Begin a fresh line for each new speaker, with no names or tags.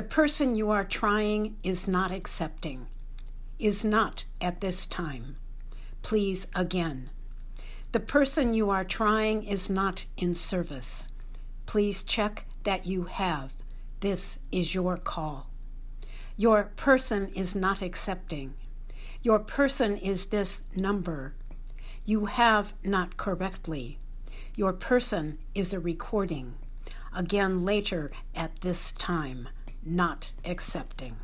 The person you are trying is not accepting, is not at this time. Please again. The person you are trying is not in service. Please check that you have. This is your call. Your person is not accepting. Your person is this number. You have not correctly. Your person is a recording. Again later at this time not accepting.